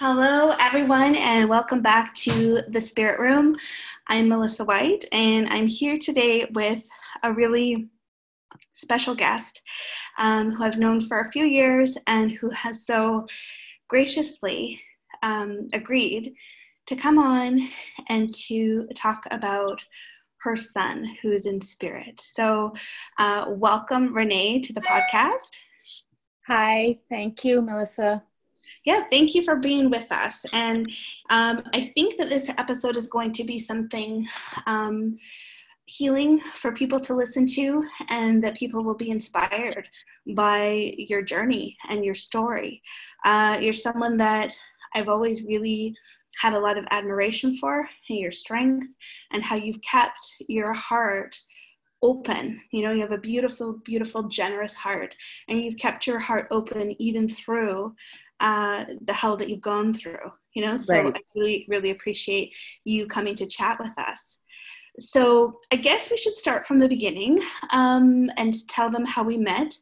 Hello, everyone, and welcome back to the Spirit Room. I'm Melissa White, and I'm here today with a really special guest um, who I've known for a few years and who has so graciously um, agreed to come on and to talk about her son who's in spirit. So, uh, welcome, Rene, to the podcast. Hi, thank you, Melissa yeah, thank you for being with us. And um, I think that this episode is going to be something um, healing for people to listen to, and that people will be inspired by your journey and your story. Uh, you're someone that I've always really had a lot of admiration for, and your strength, and how you've kept your heart open. You know, you have a beautiful, beautiful, generous heart, and you've kept your heart open even through uh, the hell that you've gone through. You know, so right. I really, really appreciate you coming to chat with us. So I guess we should start from the beginning um, and tell them how we met.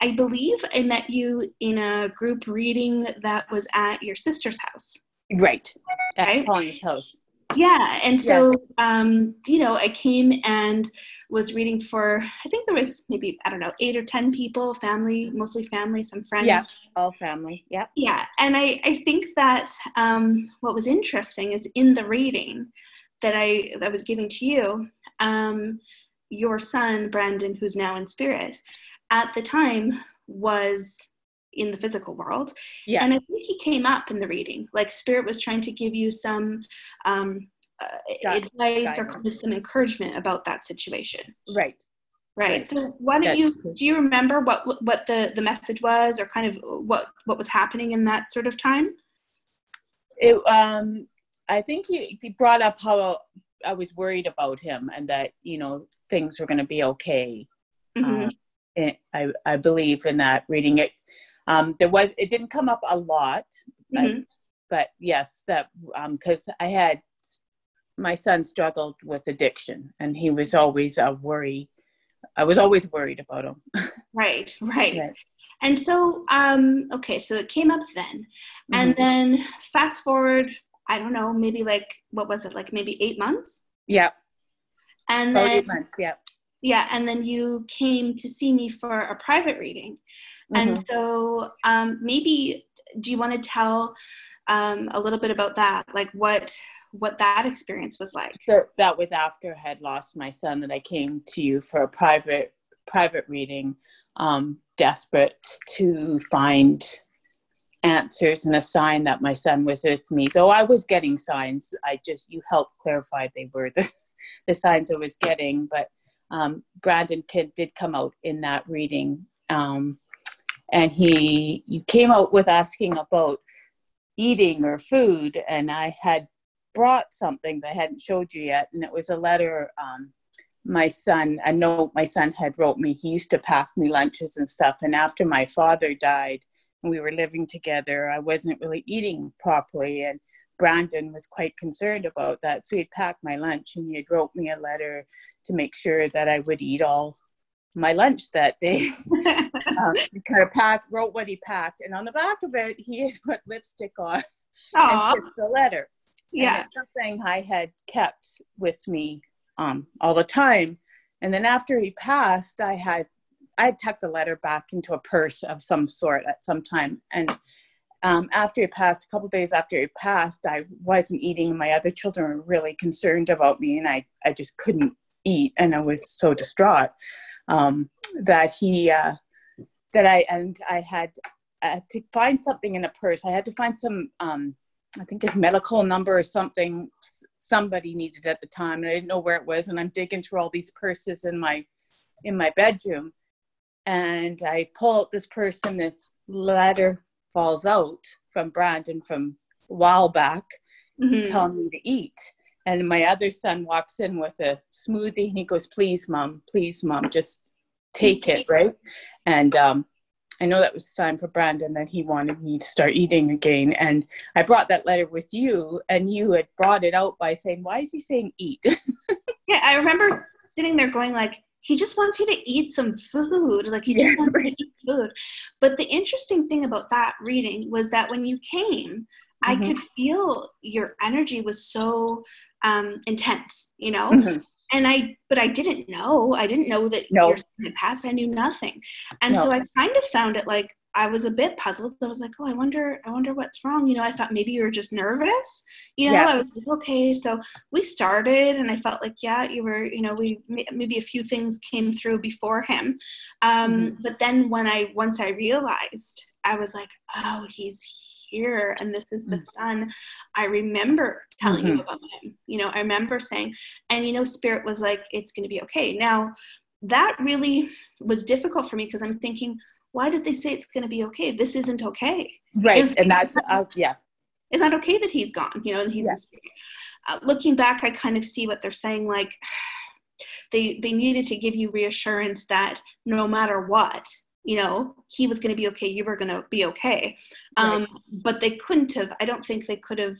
I believe I met you in a group reading that was at your sister's house. Right. At right? Pauline's house. Yeah, and so yes. um, you know, I came and was reading for I think there was maybe I don't know eight or ten people, family, mostly family, some friends. Yeah, all family. Yeah. Yeah, and I I think that um, what was interesting is in the reading that I that was giving to you, um, your son Brandon, who's now in spirit, at the time was in the physical world. Yeah. And I think he came up in the reading. Like Spirit was trying to give you some um, uh, advice or kind of some encouragement about that situation. Right. Right. right. So why don't you do you remember what what the the message was or kind of what what was happening in that sort of time? It um I think he, he brought up how I was worried about him and that you know things were going to be okay. Mm-hmm. Um, I I believe in that reading it um, there was it didn't come up a lot, mm-hmm. I, but yes, that because um, I had my son struggled with addiction, and he was always a worry. I was always worried about him. right, right. right. And so, um, okay, so it came up then, mm-hmm. and then fast forward. I don't know, maybe like what was it? Like maybe eight months. Yeah. And then, eight months. Yeah. Yeah, and then you came to see me for a private reading. Mm-hmm. And so um, maybe do you want to tell um, a little bit about that? Like what what that experience was like? So that was after I had lost my son that I came to you for a private private reading, um, desperate to find answers and a sign that my son was with me. Though I was getting signs, I just you helped clarify they were the the signs I was getting. But um, Brandon Kid did come out in that reading um, and he you came out with asking about eating or food and i had brought something that i hadn't showed you yet and it was a letter um, my son a note my son had wrote me he used to pack me lunches and stuff and after my father died and we were living together i wasn't really eating properly and brandon was quite concerned about that so he'd packed my lunch and he had wrote me a letter to make sure that i would eat all my lunch that day. um, he kind of packed, wrote what he packed, and on the back of it, he had put lipstick on Aww. and the letter. Yeah, something I had kept with me um, all the time. And then after he passed, I had I had tucked the letter back into a purse of some sort at some time. And um, after he passed, a couple days after he passed, I wasn't eating. My other children were really concerned about me, and I I just couldn't eat, and I was so distraught um, that he uh, that I and I had uh, to find something in a purse. I had to find some um, I think his medical number or something somebody needed at the time, and I didn't know where it was. And I'm digging through all these purses in my in my bedroom, and I pull out this purse, and this letter falls out from Brandon from a while back, mm-hmm. telling me to eat. And my other son walks in with a smoothie and he goes, Please, mom, please, mom, just take it, right? And um, I know that was time for Brandon that he wanted me to start eating again. And I brought that letter with you, and you had brought it out by saying, Why is he saying eat? yeah, I remember sitting there going, like, he just wants you to eat some food. Like, he just yeah, wants right. to eat food. But the interesting thing about that reading was that when you came, I could feel your energy was so um, intense, you know? Mm-hmm. And I, but I didn't know. I didn't know that no. son had passed. I knew nothing. And no. so I kind of found it like I was a bit puzzled. I was like, oh, I wonder, I wonder what's wrong. You know, I thought maybe you were just nervous. You know, yeah. I was like, okay. So we started, and I felt like, yeah, you were. You know, we maybe a few things came through before him, um, mm-hmm. but then when I once I realized, I was like, oh, he's here, and this is the mm-hmm. son. I remember telling mm-hmm. you about him. You know, I remember saying, and you know, Spirit was like, it's going to be okay. Now that really was difficult for me because I'm thinking, why did they say it's going to be okay? This isn't okay. Right. and that's, uh, yeah. It's not okay that he's gone, you know, and he's yeah. uh, looking back, I kind of see what they're saying. Like they, they needed to give you reassurance that no matter what, you know, he was going to be okay. You were going to be okay. Um, right. But they couldn't have, I don't think they could have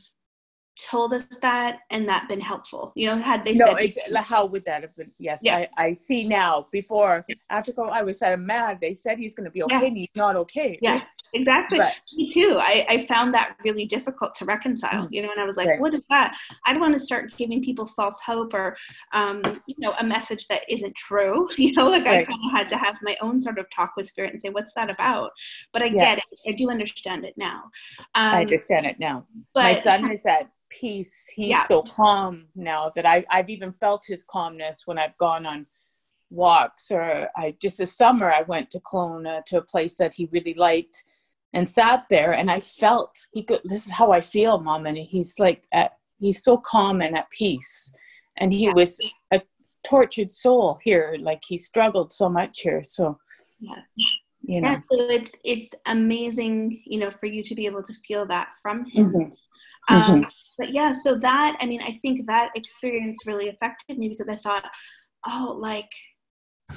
told us that and that been helpful you know had they no, said how would that have been? Yes yeah. I, I see now before after i was said mad they said he's going to be okay yeah. and he's not okay. Yeah exactly. But, me too. I, I found that really difficult to reconcile you know and i was like right. what is that? I don't want to start giving people false hope or um, you know a message that isn't true you know like right. i kind of had to have my own sort of talk with spirit and say what's that about? But i get it. I do understand it now. Um, i understand it now. But, my son has said peace. He's yeah. so calm now that I, I've even felt his calmness when I've gone on walks or I just this summer I went to Kelowna to a place that he really liked and sat there and I felt he could this is how I feel mom and he's like at, he's so calm and at peace and he yeah. was a tortured soul here like he struggled so much here so yeah you know yeah, so it's it's amazing you know for you to be able to feel that from him mm-hmm. Um, mm-hmm. But yeah, so that, I mean, I think that experience really affected me because I thought, oh, like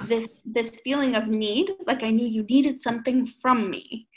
this this feeling of need, like I knew you needed something from me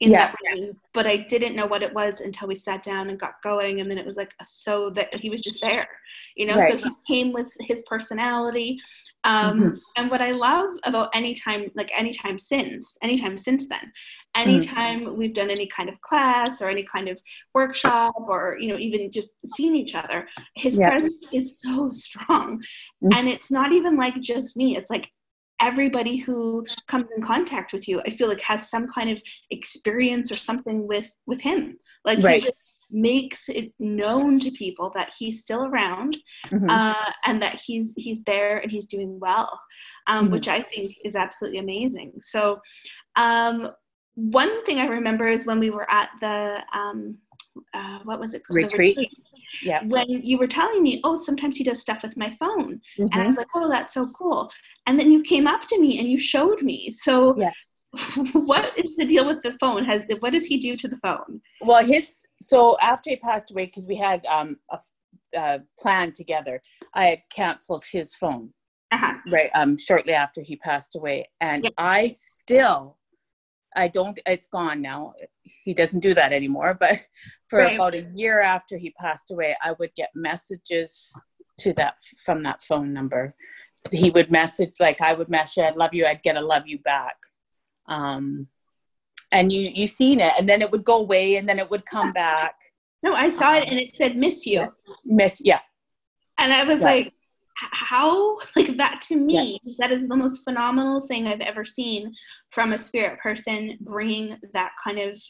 in yeah. that room, but I didn't know what it was until we sat down and got going. And then it was like so that he was just there, you know. Right. So he came with his personality, um, mm-hmm. And what I love about any time, like anytime since, anytime since then, anytime mm-hmm. we've done any kind of class or any kind of workshop or, you know, even just seeing each other, his yeah. presence is so strong. Mm-hmm. And it's not even like just me, it's like everybody who comes in contact with you, I feel like has some kind of experience or something with with him. Like right. he just makes it known to people that he's still around mm-hmm. uh, and that he's he's there and he's doing well um, mm-hmm. which i think is absolutely amazing so um, one thing i remember is when we were at the um, uh, what was it called? retreat. retreat yeah when you were telling me oh sometimes he does stuff with my phone mm-hmm. and i mm-hmm. was like oh that's so cool and then you came up to me and you showed me so yeah. what is the deal with the phone? Has the, what does he do to the phone? Well, his so after he passed away, because we had um, a, a plan together, I had canceled his phone uh-huh. right um shortly after he passed away, and yeah. I still I don't. It's gone now. He doesn't do that anymore. But for right. about a year after he passed away, I would get messages to that from that phone number. He would message like I would message, "I love you." I'd get a "love you" back um, and you you seen it and then it would go away and then it would come back no i saw um, it and it said miss you miss yeah and i was yeah. like how like that to me yeah. that is the most phenomenal thing i've ever seen from a spirit person bringing that kind of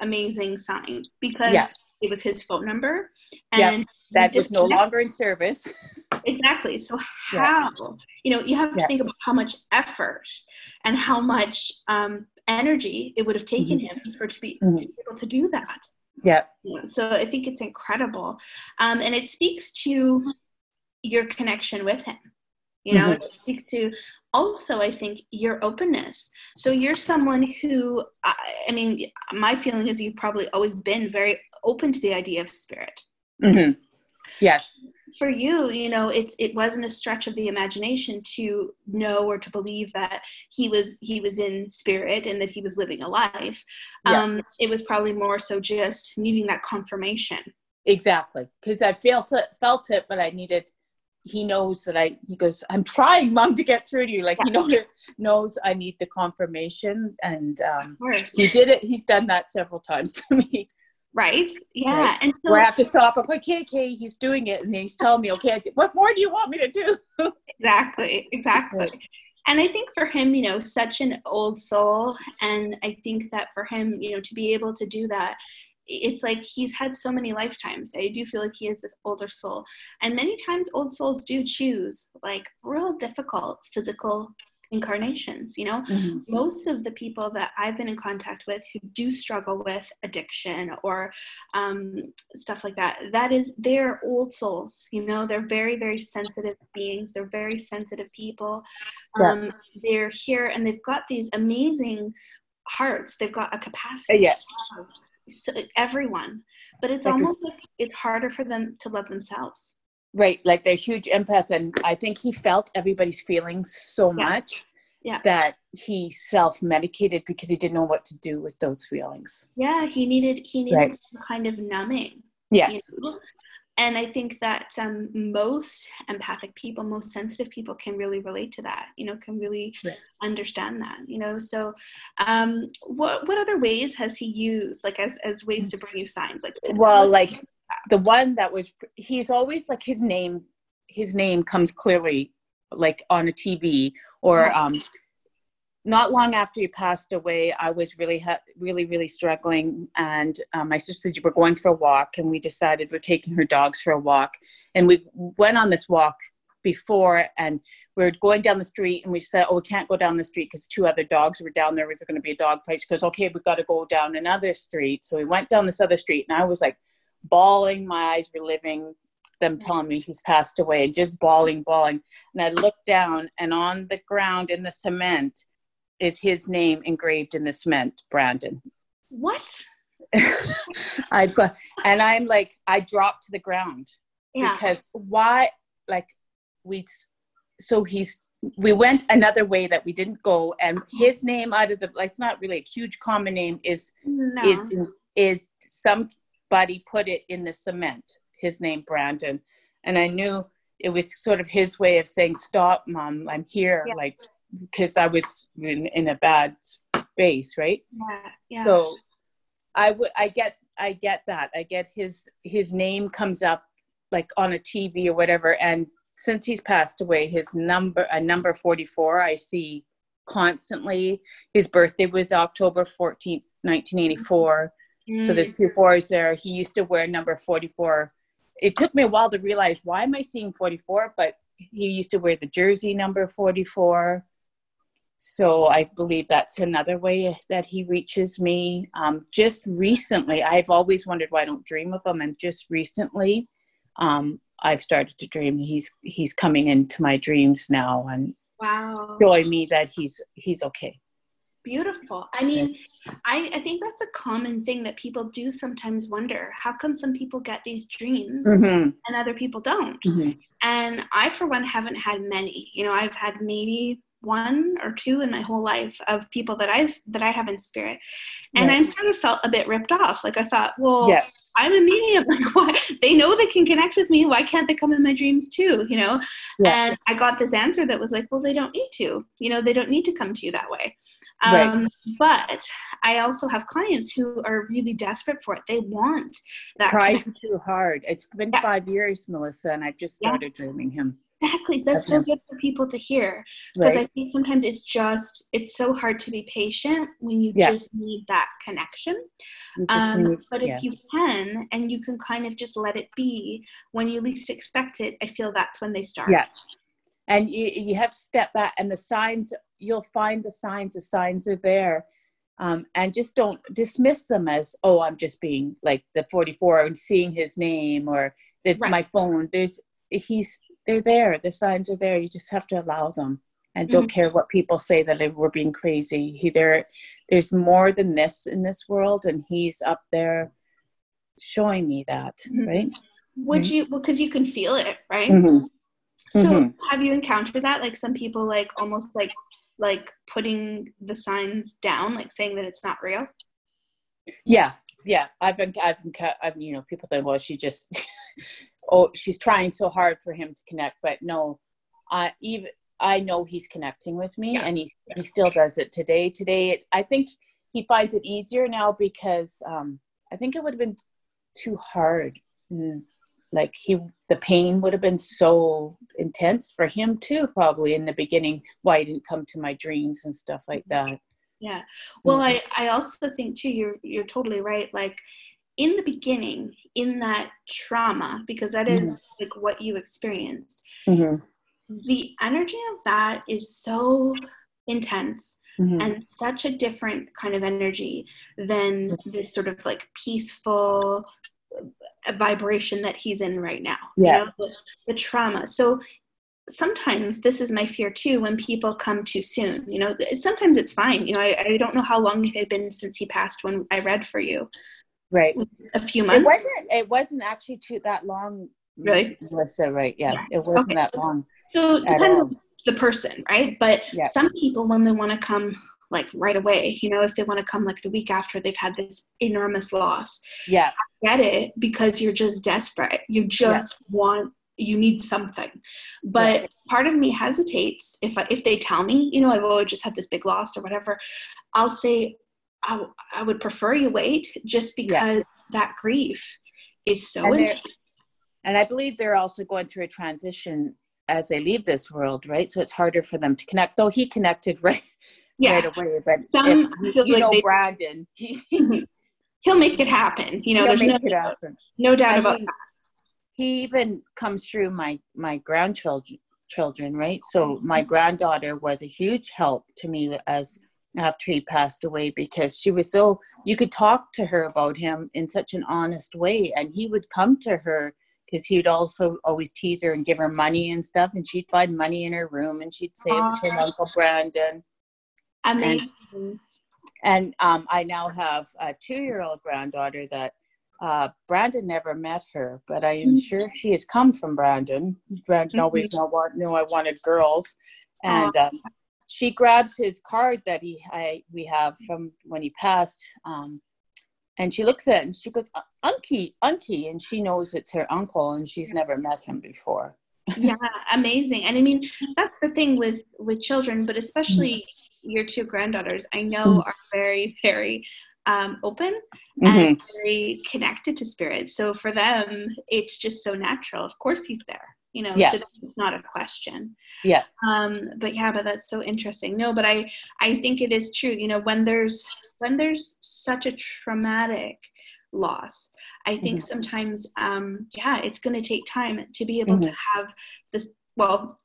amazing sign because yeah. it was his phone number and that was no longer in service exactly so how yeah. you know you have to think about how much effort and how much um, energy it would have taken mm-hmm. him for to be, mm-hmm. to be able to do that yeah so i think it's incredible um, and it speaks to your connection with him you know mm-hmm. it speaks to also i think your openness so you're someone who I, I, mean my feeling is you've probably always been very open to the idea of spirit mm-hmm. yes for you you know it's it wasn't a stretch of the imagination to know or to believe that he was he was in spirit and that he was living a life yeah. um it was probably more so just needing that confirmation exactly because i felt it felt it but i needed he knows that I, he goes, I'm trying, mom, to get through to you. Like yeah. he knows, knows I need the confirmation. And um, he did it. He's done that several times to me. right yeah right. and so, where i have to stop i'm like okay okay he's doing it and he's telling me okay what more do you want me to do exactly exactly and i think for him you know such an old soul and i think that for him you know to be able to do that it's like he's had so many lifetimes. I do feel like he is this older soul. And many times old souls do choose like real difficult physical incarnations you know mm-hmm. most of the people that i've been in contact with who do struggle with addiction or um, stuff like that that is they're old souls you know they're very very sensitive beings they're very sensitive people um, yeah. they're here and they've got these amazing hearts they've got a capacity yeah. So everyone but it's like almost like it's harder for them to love themselves Right, like they're huge empath, and I think he felt everybody's feelings so yeah. much yeah. that he self-medicated because he didn't know what to do with those feelings. Yeah, he needed he needed right. some kind of numbing. Yes. You know? And I think that um, most empathic people, most sensitive people, can really relate to that. You know, can really right. understand that. You know, so um, what what other ways has he used, like as as ways to bring you signs, like? well, like the one that was he's always like his name his name comes clearly like on a tv or um not long after he passed away i was really ha- really really struggling and um, my sister said we're going for a walk and we decided we're taking her dogs for a walk and we went on this walk before and we are going down the street and we said oh we can't go down the street because two other dogs were down there. Was going to be a dog fight? She goes okay we've got to go down another street. So we went down this other street and i was like bawling. My eyes reliving them telling me he's passed away, and just bawling, bawling. And I looked down, and on the ground in the cement is his name engraved in the cement, Brandon. What? I've got, and I'm like, I dropped to the ground yeah. because why? Like, we, so he's, we went another way that we didn't go, and his name out of the, like, it's not really a huge common name, is no. is is somebody put it in the cement, his name Brandon. And I knew it was sort of his way of saying, Stop, mom, I'm here. Yeah. Like, because I was in, in a bad space, right? Yeah. yeah. So I would, I get, I get that. I get his, his name comes up like on a TV or whatever. And since he's passed away, his number, a number 44, I see constantly. His birthday was October 14th, 1984. Mm. So there's two fours there. He used to wear number 44. It took me a while to realize why am I seeing 44, but he used to wear the jersey number 44. So I believe that's another way that he reaches me. Um, just recently, I've always wondered why I don't dream of him, and just recently, um, I've started to dream. He's he's coming into my dreams now and wow, showing me that he's he's okay. Beautiful. I mean, I, I think that's a common thing that people do sometimes wonder. How come some people get these dreams mm-hmm. and other people don't? Mm-hmm. And I, for one, haven't had many. You know, I've had maybe one or two in my whole life of people that I've that I have in spirit, and right. I sort of felt a bit ripped off. Like I thought, well, yeah. I'm a medium. Like, why? They know they can connect with me. Why can't they come in my dreams too? You know. Yeah. And I got this answer that was like, well, they don't need to. You know, they don't need to come to you that way. Um, right. But I also have clients who are really desperate for it. They want that. Trying too hard. It's been yeah. five years, Melissa, and I just started dreaming him. Exactly. That's so good for people to hear because right. I think sometimes it's just it's so hard to be patient when you yeah. just need that connection. Um, need, but if yeah. you can and you can kind of just let it be when you least expect it, I feel that's when they start. Yeah. And you you have to step back and the signs you'll find the signs, the signs are there. Um, and just don't dismiss them as, oh, I'm just being like the 44 and seeing his name or the, right. my phone. There's he's they're there. The signs are there. You just have to allow them and don't mm-hmm. care what people say that we're being crazy. He there, there's more than this in this world, and he's up there showing me that. Mm-hmm. Right? Would mm-hmm. you? Well, because you can feel it, right? Mm-hmm. So, mm-hmm. have you encountered that? Like some people, like almost like like putting the signs down, like saying that it's not real. Yeah, yeah. I've been, I've been, I've, you know, people think, well, she just oh she's trying so hard for him to connect but no i even i know he's connecting with me yeah. and he, he still does it today today it, i think he finds it easier now because um, I think it would have been too hard. Mm, like he, the pain would have been so intense for him too, probably in the beginning. Why he didn't come to my dreams and stuff like that. Yeah. Well, mm-hmm. I, I also think too, you're, you're totally right. Like in the beginning, in that trauma, because that is mm-hmm. like what you experienced, mm-hmm. the energy of that is so intense mm-hmm. and such a different kind of energy than this sort of like peaceful uh, vibration that he's in right now. Yeah. You know, the, the trauma. So sometimes this is my fear too when people come too soon you know sometimes it's fine you know I, I don't know how long it had been since he passed when i read for you right a few months it wasn't it wasn't actually too that long really melissa right yeah, yeah. it wasn't okay. that long so it depends on the person right but yeah. some people when they want to come like right away you know if they want to come like the week after they've had this enormous loss yeah I get it because you're just desperate you just yeah. want you need something but yeah. part of me hesitates if I, if they tell me you know i've always just had this big loss or whatever i'll say I, I would prefer you wait just because yeah. that grief is so and intense and i believe they're also going through a transition as they leave this world right so it's harder for them to connect though he connected right yeah. right away but Some, if, you like know they, brandon he, he'll make it happen you know there's no, no doubt I about mean, that he even comes through my my grandchildren children right so my mm-hmm. granddaughter was a huge help to me as after he passed away because she was so you could talk to her about him in such an honest way and he would come to her because he would also always tease her and give her money and stuff and she'd find money in her room and she'd say Aww. it to uncle brandon Amazing. and, and um, i now have a two-year-old granddaughter that uh, Brandon never met her, but I am mm-hmm. sure she has come from Brandon. Brandon mm-hmm. always knew, knew I wanted girls, and um, she grabs his card that he I, we have from when he passed, um, and she looks at it and she goes, "Unky, Unky," and she knows it's her uncle, and she's never met him before. yeah, amazing. And I mean, that's the thing with with children, but especially mm-hmm. your two granddaughters, I know mm-hmm. are very, very um, open mm-hmm. and very connected to spirit. So for them, it's just so natural. Of course, he's there. You know, yeah. so it's not a question. Yeah. Um, but yeah, but that's so interesting. No, but I I think it is true. You know, when there's when there's such a traumatic loss, I think mm-hmm. sometimes um, yeah, it's going to take time to be able mm-hmm. to have this well,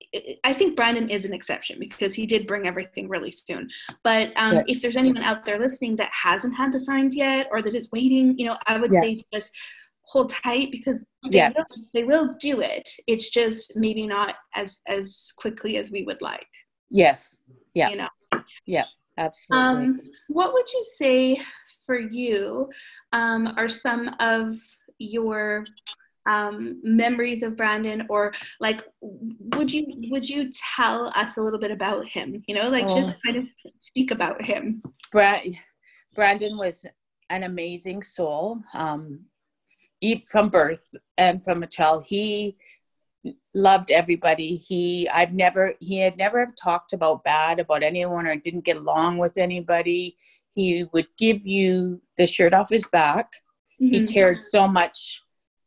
I think Brandon is an exception because he did bring everything really soon. But um, yeah. if there's anyone out there listening that hasn't had the signs yet or that is waiting, you know, I would yeah. say just hold tight because they, yeah. will, they will do it. It's just maybe not as as quickly as we would like. Yes. Yeah. You know. Yeah. Absolutely. Um, what would you say for you um, are some of your um, memories of Brandon, or like, would you would you tell us a little bit about him? You know, like oh. just kind of speak about him. Brad, Brandon was an amazing soul um, from birth and from a child. He loved everybody. He I've never he had never talked about bad about anyone or didn't get along with anybody. He would give you the shirt off his back. Mm-hmm. He cared so much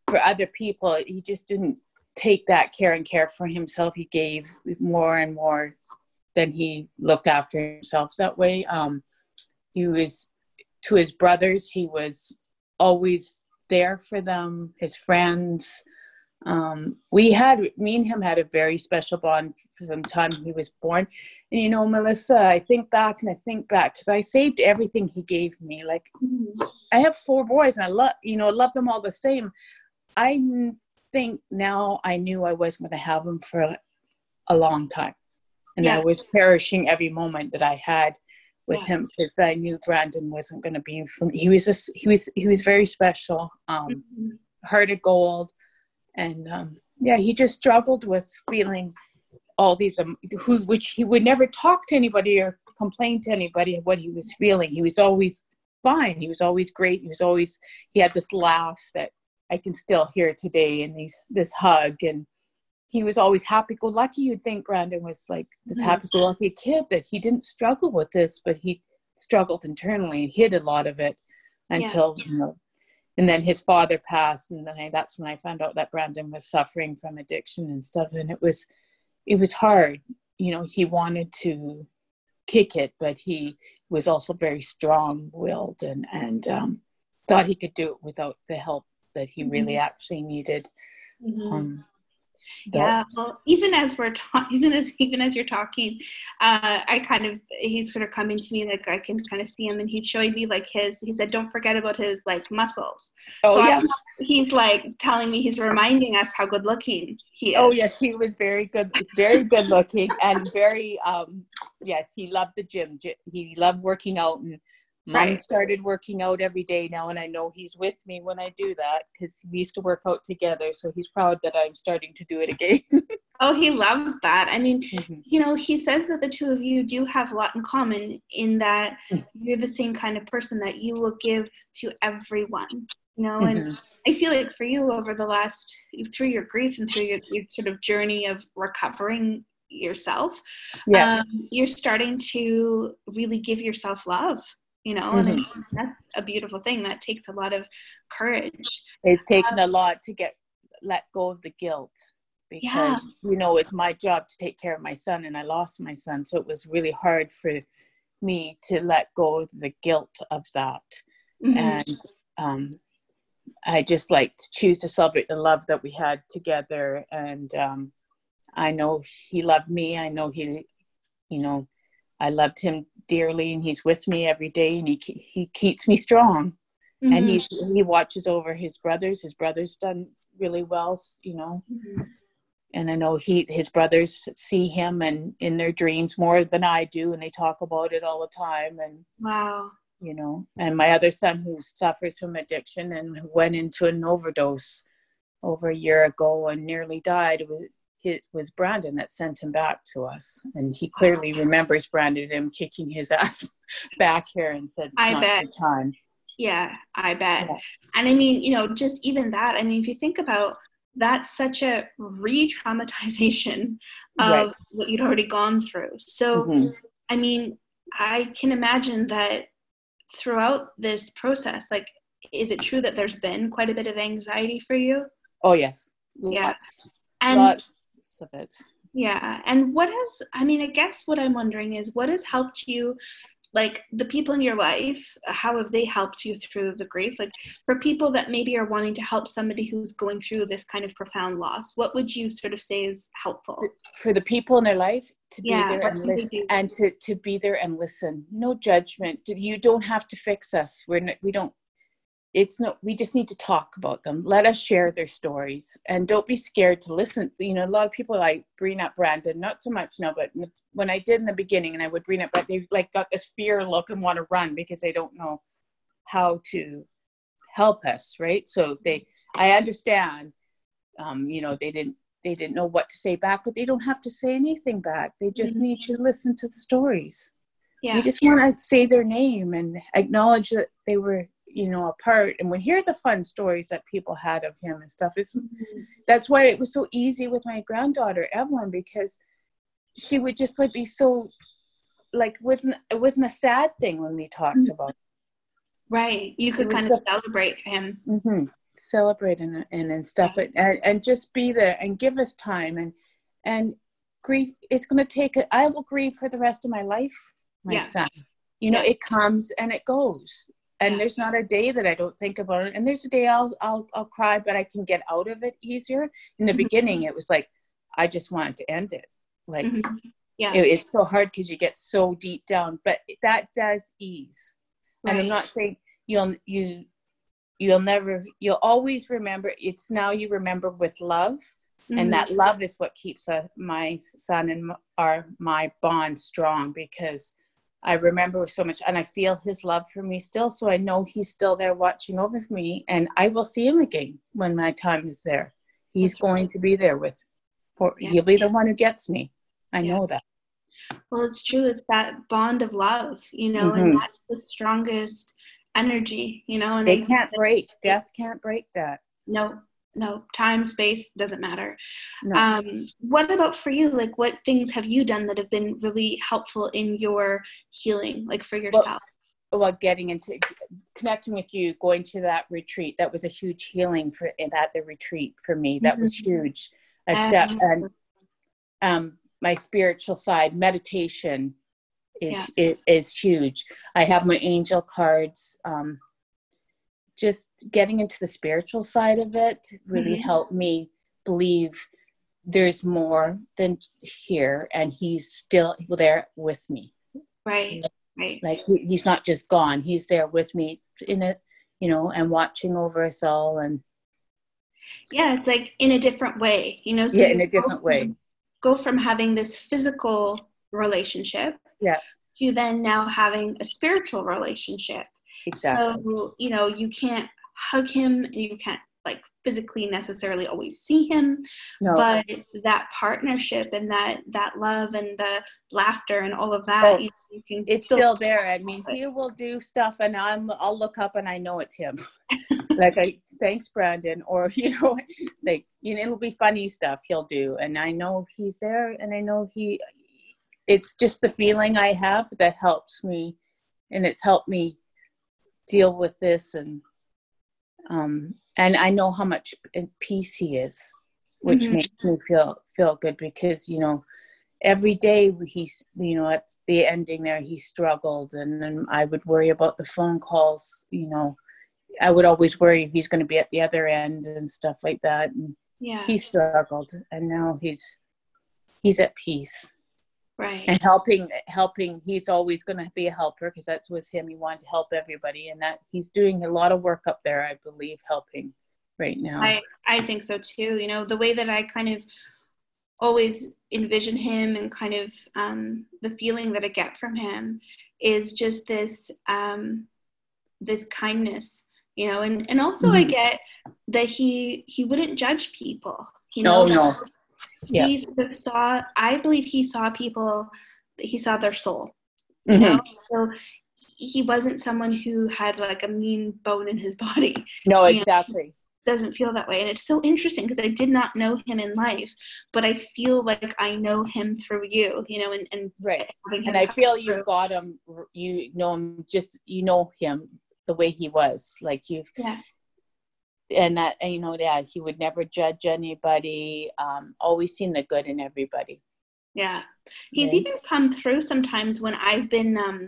for other people. He just didn't take that care and care for himself. He gave more and more than he looked after himself that way. Um, he was to his brothers, he was always there for them, his friends. Um, we had, me and him had a very special bond from the time he was born. And you know, Melissa, I think back and I think back because I saved everything he gave me. Like. I have four boys and I love, you know, love them all the same. I think now I knew I wasn't going to have him for a long time. And yeah. I was cherishing every moment that I had with yeah. him because I knew Brandon wasn't going to be from he was just he was he was very special um mm-hmm. heart of gold. And um yeah he just struggled with feeling all these um, who which he would never talk to anybody or complain to anybody of what he was feeling. He was always fine. He was always great. He was always he had this laugh that I can still hear today and these this hug. And he was always happy go lucky you'd think Brandon was like this mm-hmm. happy go lucky kid that he didn't struggle with this but he struggled internally and hid a lot of it until yeah. you know and then his father passed and then I, that's when i found out that brandon was suffering from addiction and stuff and it was it was hard you know he wanted to kick it but he was also very strong willed and and um, thought he could do it without the help that he really mm-hmm. actually needed mm-hmm. um, yeah well even as we're talking even as even as you're talking uh i kind of he's sort of coming to me like i can kind of see him and he's showing me like his he said don't forget about his like muscles. Oh so yeah. I'm, he's like telling me he's reminding us how good looking he is. oh yes he was very good very good looking and very um yes he loved the gym he loved working out and Mom right. started working out every day now, and I know he's with me when I do that because we used to work out together. So he's proud that I'm starting to do it again. oh, he loves that. I mean, mm-hmm. you know, he says that the two of you do have a lot in common in that mm-hmm. you're the same kind of person that you will give to everyone. You know, mm-hmm. and I feel like for you over the last through your grief and through your, your sort of journey of recovering yourself, yeah. Um, you're starting to really give yourself love you know mm-hmm. and that's a beautiful thing that takes a lot of courage it's taken um, a lot to get let go of the guilt because yeah. you know it's my job to take care of my son and i lost my son so it was really hard for me to let go of the guilt of that mm-hmm. and um, i just like to choose to celebrate the love that we had together and um, i know he loved me i know he you know I loved him dearly, and he's with me every day, and he he keeps me strong. Mm-hmm. And he's he watches over his brothers. His brothers done really well, you know. Mm-hmm. And I know he his brothers see him and in their dreams more than I do, and they talk about it all the time. And wow, you know. And my other son, who suffers from addiction and went into an overdose over a year ago and nearly died it was Brandon that sent him back to us, and he clearly remembers Brandon him kicking his ass back here and said, "I bet time." Yeah, I bet. Yeah. And I mean, you know, just even that. I mean, if you think about that's such a re-traumatization of right. what you'd already gone through. So, mm-hmm. I mean, I can imagine that throughout this process, like, is it true that there's been quite a bit of anxiety for you? Oh yes. Yes. And Lots of it. Yeah. And what has, I mean, I guess what I'm wondering is what has helped you, like the people in your life, how have they helped you through the grief? Like for people that maybe are wanting to help somebody who's going through this kind of profound loss, what would you sort of say is helpful? For the people in their life, to be yeah, there and listen and to, to be there and listen no judgment you don't have to fix us we're not, we don't it's not we just need to talk about them. Let us share their stories. And don't be scared to listen. You know a lot of people like bring up brandon not so much now but when i did in the beginning and i would bring up but they like got this fear look and want to run because they don't know how to help us right? So they i understand um you know they didn't they didn't know what to say back but they don't have to say anything back. They just mm-hmm. need to listen to the stories. Yeah. we just want to say their name and acknowledge that they were you know apart and we hear the fun stories that people had of him and stuff it's mm-hmm. that's why it was so easy with my granddaughter evelyn because she would just like be so like wasn't it wasn't a sad thing when we talked mm-hmm. about it. right you could kind of the, celebrate him mm-hmm. celebrate and, and, and stuff yeah. and, and just be there and give us time and and grief it's going to take it i will grieve for the rest of my life my yeah. son you know yeah. it comes and it goes and there's not a day that I don't think about it. And there's a day I'll I'll I'll cry, but I can get out of it easier. In the mm-hmm. beginning, it was like I just wanted to end it. Like mm-hmm. yeah, it, it's so hard because you get so deep down, but that does ease. Right. And I'm not saying you'll you you'll never you'll always remember. It's now you remember with love. Mm-hmm. And that love is what keeps uh, my son and our my bond strong because I remember so much, and I feel his love for me still. So I know he's still there watching over me, and I will see him again when my time is there. He's That's going right. to be there with, for, yeah. he'll be the one who gets me. I yeah. know that. Well, it's true. It's that bond of love, you know, mm-hmm. and that's the strongest energy, you know. And they can't break. Death can't break that. No, no time space doesn't matter no. um, what about for you like what things have you done that have been really helpful in your healing like for yourself well, well getting into connecting with you, going to that retreat, that was a huge healing for at the retreat for me. That was Mm-hmm. huge. A step and um, my spiritual side, meditation is Yeah. it is huge. I have my angel cards. Um, just getting into the spiritual side of it really Mhm. helped me believe there's more than here, and he's still there with me right, right. like he's not just gone he's there with me in it you know and watching over us all and Yeah, it's like in a different way, you know. So yeah in a go different from- way Go from having this physical relationship, Yeah. to then now having a spiritual relationship. Exactly. So you know you can't hug him, and you can't like physically necessarily always see him, no. but that partnership and that that love and the laughter and all of that, Oh, you, you can it's still there. I mean he will do stuff and i'm i'll look up and i know it's him. Like i thanks brandon or you know like you know it'll be funny stuff he'll do and i know he's there and i know he it's just the feeling i have that helps me and it's helped me deal with this and um and i know how much in peace he is which Mhm. makes me feel feel good because you know every day he's you know at the ending there he struggled and then i would worry about the phone calls you know. I would always worry he's going to be at the other end and stuff like that and yeah, he struggled and now he's he's at peace right. and helping helping he's always going to be a helper because that's with him he wanted to help everybody and that he's doing a lot of work up there i believe helping right now I, I think so too. You know, the way that I kind of always envision him and kind of um, the feeling that I get from him is just this um, this kindness, you know, and, and also I Mhm. get that he he wouldn't judge people. You know, no no Yeah. he saw. I believe he saw people. He saw their soul. You Mhm. know, so he wasn't someone who had like a mean bone in his body no exactly doesn't feel that way and it's so interesting because i did not know him in life but i feel like i know him through you you know and, and right and I feel through. you've got him. You know him just you know him the way he was. Like you've yeah and that you know that he would never judge anybody. Um, always seen the good in everybody. yeah he's Yeah. even come through sometimes when i've been um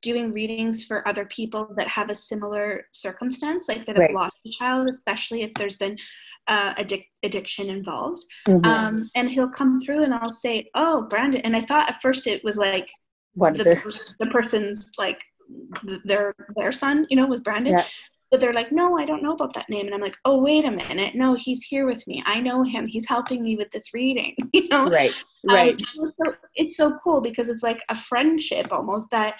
doing readings for other people that have a similar circumstance like that have lost a child especially if there's been uh, addic- addiction involved Mhm. um, and he'll come through and i'll say oh brandon and i thought at first it was like the, the person's like th- their their son you know was brandon Yeah. But they're like no i don't know about that name. And i'm like oh wait a minute. No he's here with me. I know him. He's helping me with this reading you know? Right, Um, right. so- so it's so cool because it's like a friendship almost that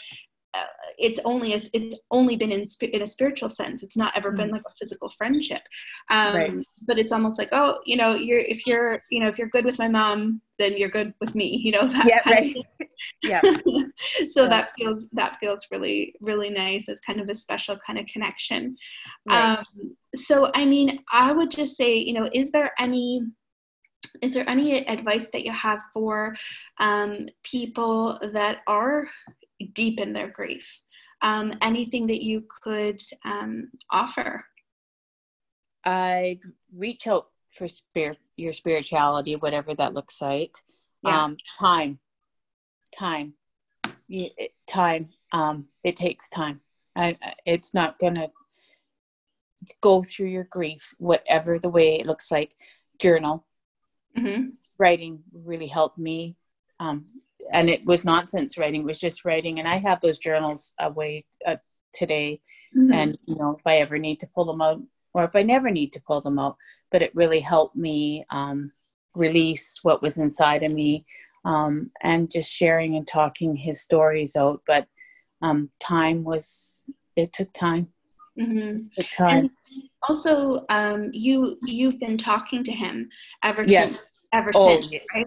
it's only a, it's only been in in a spiritual sense. It's not ever been like a physical friendship. Um, Right. But it's almost like oh, you know, you're if you're you know if you're good with my mom, then you're good with me. You know that Yeah, kind right. of yeah, so Yeah. that feels that feels really really nice as kind of a special kind of connection right. um, so i mean i would just say you know is there any is there any advice that you have for um, people that are deep in their grief um, anything that you could um, offer I reach out for spirit, your spirituality, whatever that looks like. Yeah. Um, time, time, time. Um, it takes time. I, it's not gonna go through your grief, whatever the way it looks like. Journal, hmm writing really helped me. Um, and it was nonsense writing; it was just writing. And I have those journals away uh, today. And you know if i ever need to pull them out or if i never need to pull them out but it really helped me um, release what was inside of me um, and just sharing and talking his stories out but um, time was it took time. Hmm it took time. And also um, you you've been talking to him ever yes. since ever Oh, since right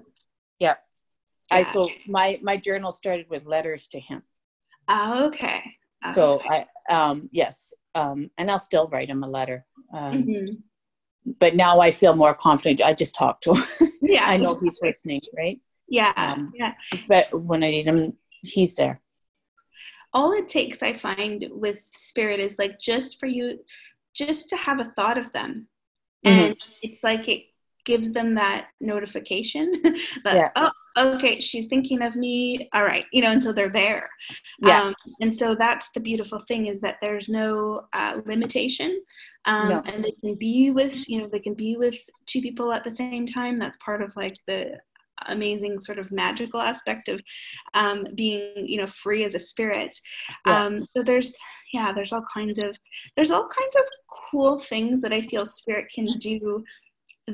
i so my my journal started with letters to him. Oh, okay. So okay. i um yes um and i'll still write him a letter um, Mhm. but now i feel more confident. I just talk to him. Yeah. I know he's listening right? Yeah um, yeah. but when I need him, he's there. all it takes i find with spirit is like just for you just to have a thought of them. Mm-hmm. and it's like it gives them that notification that yeah. oh okay she's thinking of me all right you know until they're there yeah. Um, and so that's the beautiful thing is that there's no uh, limitation um, no. and they can be with you know they can be with two people at the same time that's part of like the amazing sort of magical aspect of um, being you know free as a spirit yeah. um, so there's yeah there's all kinds of there's all kinds of cool things that i feel spirit can do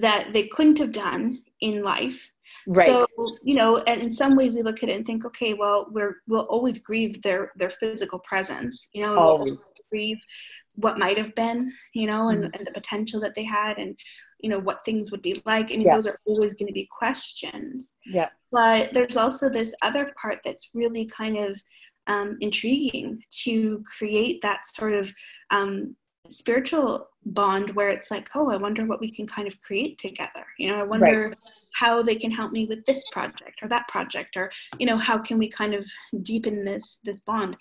that they couldn't have done in life. Right. So, you know, and in some ways we look at it and think, okay, well, we're we'll always grieve their their physical presence, you know, always. We'll grieve what might have been, you know, and, mm-hmm. and the potential that they had and you know what things would be like. I mean, yeah. those are always going to be questions. Yeah. But there's also this other part that's really kind of um, intriguing to create that sort of um, spiritual bond where it's like oh i wonder what we can kind of create together you know i wonder right. how they can help me with this project or that project or you know how can we kind of deepen this this bond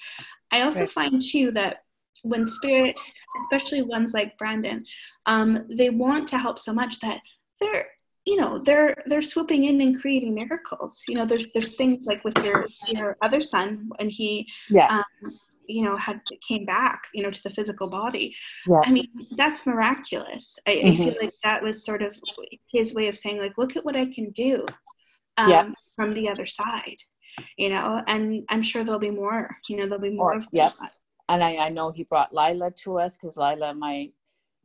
i also right. find too that when spirit especially ones like brandon um, they want to help so much that they're you know they're they're swooping in and creating miracles you know there's there's things like with your your other son and he yeah. um, you know had came back you know to the physical body yeah. i mean that's miraculous I, mm-hmm. I, feel like that was sort of his way of saying like look at what i can do um, yeah. from the other side you know and i'm sure there'll be more you know there'll be more, of yes that. and I, I know he brought lila to us because lila my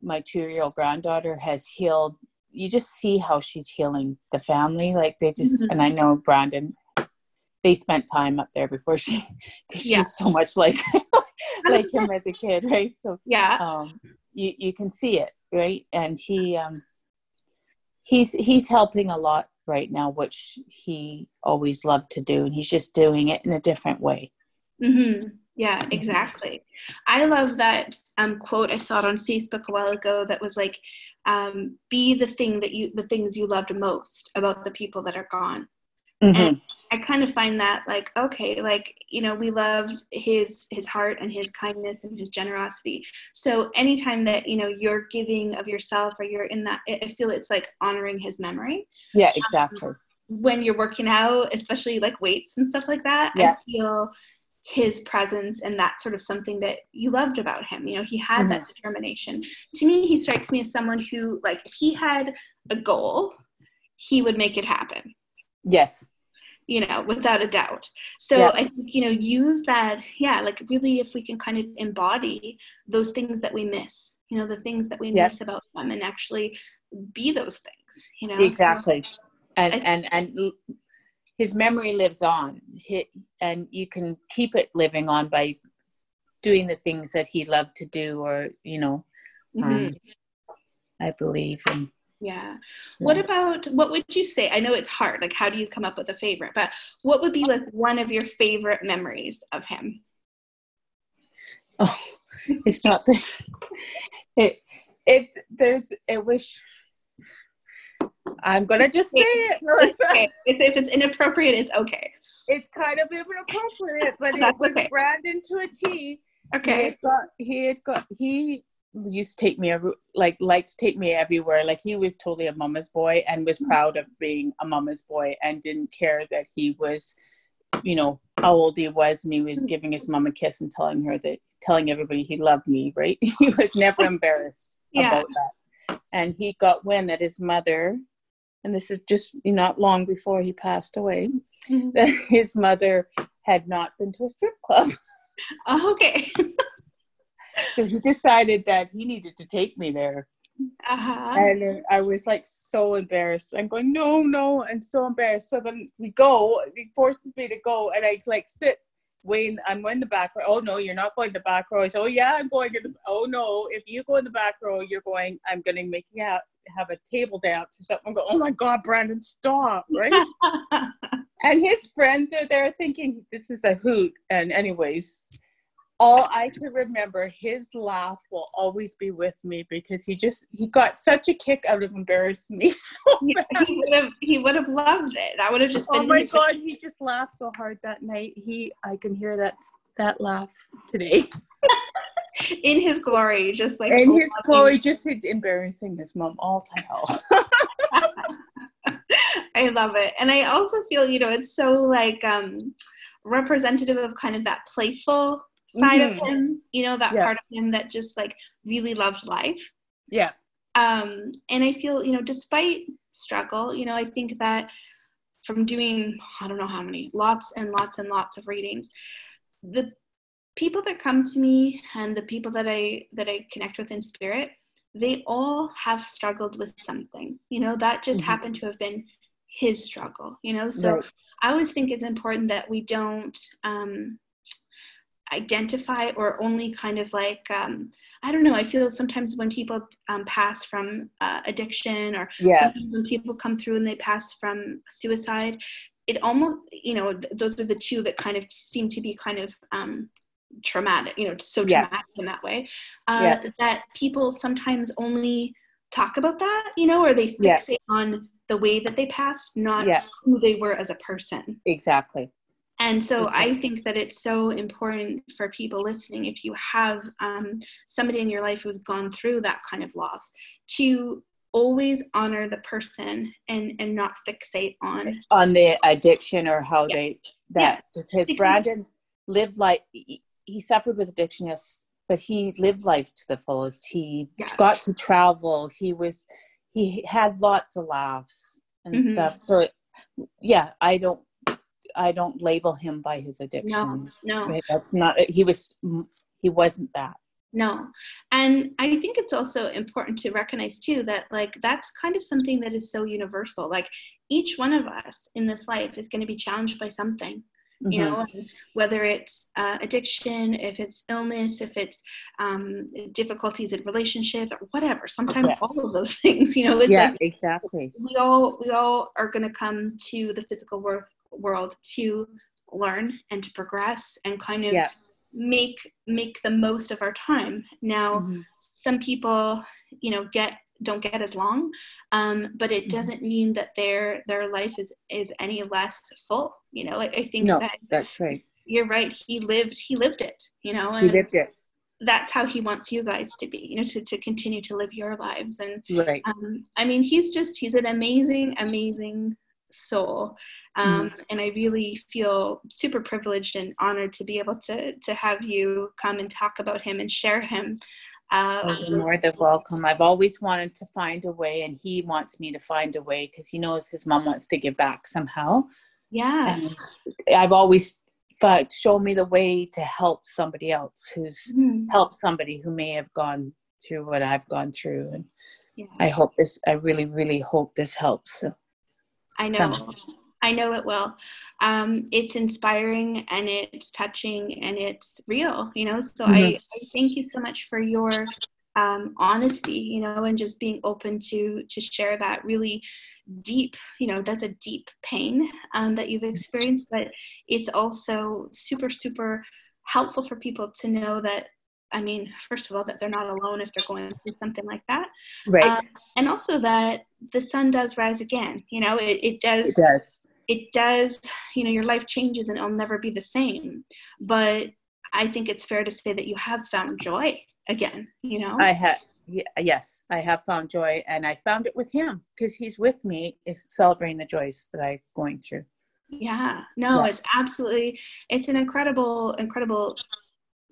my two-year-old granddaughter has healed you just see how she's healing the family like they just mm-hmm. and i know brandon they spent time up there before she she's yeah. so much like like him as a kid right so yeah um, you you can see it right and he um he's he's helping a lot right now which he always loved to do and he's just doing it in a different way mm-hmm. yeah mm-hmm. exactly i love that um, quote i saw it on facebook a while ago that was like um, be the thing that you the things you loved most about the people that are gone Mm-hmm. And I kind of find that like okay, like you know, we loved his his heart and his kindness and his generosity. So anytime that you know you're giving of yourself or you're in that, I feel it's like honoring his memory. Yeah, um, exactly. Um, when you're working out, especially like weights and stuff like that, yeah. I feel his presence and that sort of something that you loved about him you know he had mm-hmm. that determination to me he strikes me as someone who like if he had a goal he would make it happen yes you know without a doubt so yeah. i think you know use that yeah like really if we can kind of embody those things that we miss you know the things that we yeah. miss about them and actually be those things you know exactly so and I, and and his memory lives on and you can keep it living on by doing the things that he loved to do or you know mm-hmm. um, i believe and yeah. What about what would you say? I know it's hard. Like, how do you come up with a favorite? But what would be like one of your favorite memories of him? Oh, it's not the. It, it's there's. It wish. I'm gonna just say it, Melissa. Okay. If, it's inappropriate, it's okay. It's kind of inappropriate, but it was okay. Brandon to a T. Okay. He had got. He had got. He used to take me everywhere, like liked to take me everywhere like he was totally a mama's boy and was mm-hmm. proud of being a mama's boy and didn't care that he was you know how old he was and he was mm-hmm. giving his mom a kiss and telling her that telling everybody he loved me right he was never embarrassed yeah. about that and he got wind that his mother and this is just not long before he passed away mm-hmm. that his mother had not been to a strip club okay so he decided that he needed to take me there. Uh-huh. And I was like so embarrassed. I'm going, no, no, I'm so embarrassed. So then we go, he forces me to go, and I like sit, Wayne, I'm in the back row. Oh no, you're not going to the back row. I said, oh yeah, I'm going to the, oh no, if you go in the back row, you're going, I'm going to make you have, have a table dance or something. I go, oh my God, Brandon, stop, right? and his friends are there thinking this is a hoot. And anyways, all I can remember, his laugh will always be with me because he just he got such a kick out of embarrassing me so bad. He would have he would have loved it. That would have just oh been. Oh my god, he just laughed so hard that night. He I can hear that that laugh today. in his glory, just like in his glory, just embarrassing his mom all to hell. I love it, and I also feel you know it's so like um representative of kind of that playful side mm-hmm. of him. You know that yeah. part of him that just like really loved life. Yeah. Um, and I feel you know despite struggle, you know I think that from doing I don't know how many lots and lots and lots of readings, the people that come to me and the people that I that I connect with in spirit, they all have struggled with something. You know, that just mm-hmm. happened to have been his struggle, you know? So right. I always think it's important that we don't um, identify or only kind of like, um, I don't know, I feel sometimes when people um, pass from uh, addiction or yeah. when people come through and they pass from suicide, it almost, you know, th- those are the two that kind of seem to be kind of um, traumatic, you know, so traumatic yeah. in that way. Uh, yes. That people sometimes only talk about that, you know, or they fixate yeah. on the way that they passed, not yeah. who they were as a person. Exactly. And so. I think that it's so important for people listening, if you have um, somebody in your life who's gone through that kind of loss, to always honor the person and and not fixate on on the addiction or how yeah. they that yeah. because Brandon lived like he suffered with addiction, yes, but he lived life to the fullest. He yeah. got to travel. He was, he had lots of laughs and mm-hmm. stuff. So, yeah, I don't, I don't label him by his addiction. No, no, that's not. He was, he wasn't that. No. And I think it's also important to recognize too that like that's kind of something that is so universal. Like each one of us in this life is going to be challenged by something you mm-hmm. know whether it's uh, addiction if it's illness if it's um, difficulties in relationships or whatever sometimes okay. all of those things you know yeah like exactly we all we all are going to come to the physical worth, world to learn and to progress and kind of yeah. make make the most of our time. Now mm-hmm. some people you know get don't get as long um, but it mm-hmm. doesn't mean that their their life is is any less full you know? I, I think no, that that's right. you're right. He lived he lived it you know? He lived it. that's how he wants you guys to be you know to, to continue to live your lives. And right. um, i mean he's just he's an amazing amazing soul um, mm. and i really feel super privileged and honored to be able to to have you come and talk about him and share him uh, oh, you're more than welcome. I've always wanted to find a way, and he wants me to find a way because he knows his mom wants to give back somehow. Yeah. And I've always thought, show me the way to help somebody else who's mm-hmm. helped somebody who may have gone through what I've gone through. And yeah. I hope this, I really, really hope this helps. So, I know. Somehow. I know it will. Um, it's inspiring and it's touching and it's real, you know. So mm-hmm. I, I, thank you so much for your um, honesty, you know, and just being open to to share that really deep, you know, that's a deep pain um, that you've experienced, but it's also super super helpful for people to know that I mean, first of all, that they're not alone if they're going through something like that. Right. Um, and also that the sun does rise again. You know, it, it does. It does it does, you know, your life changes and it'll never be the same. But I think it's fair to say that you have found joy again, you know? I have. yes, I have found joy, and I found it with him because he's with me, is celebrating the joys that I'm going through. Yeah, no, yeah. it's absolutely, it's an incredible, incredible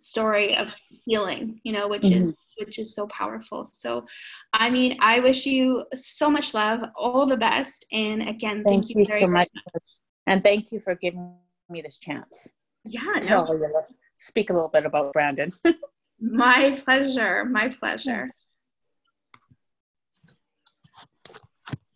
story of healing, you know, which mm-hmm. is which is so powerful. So, I mean, I wish you so much love, all the best, and again, thank, thank you, you so much. much. And thank you for giving me this chance. Yeah, no. speak a little bit about Brandon. my pleasure. My pleasure.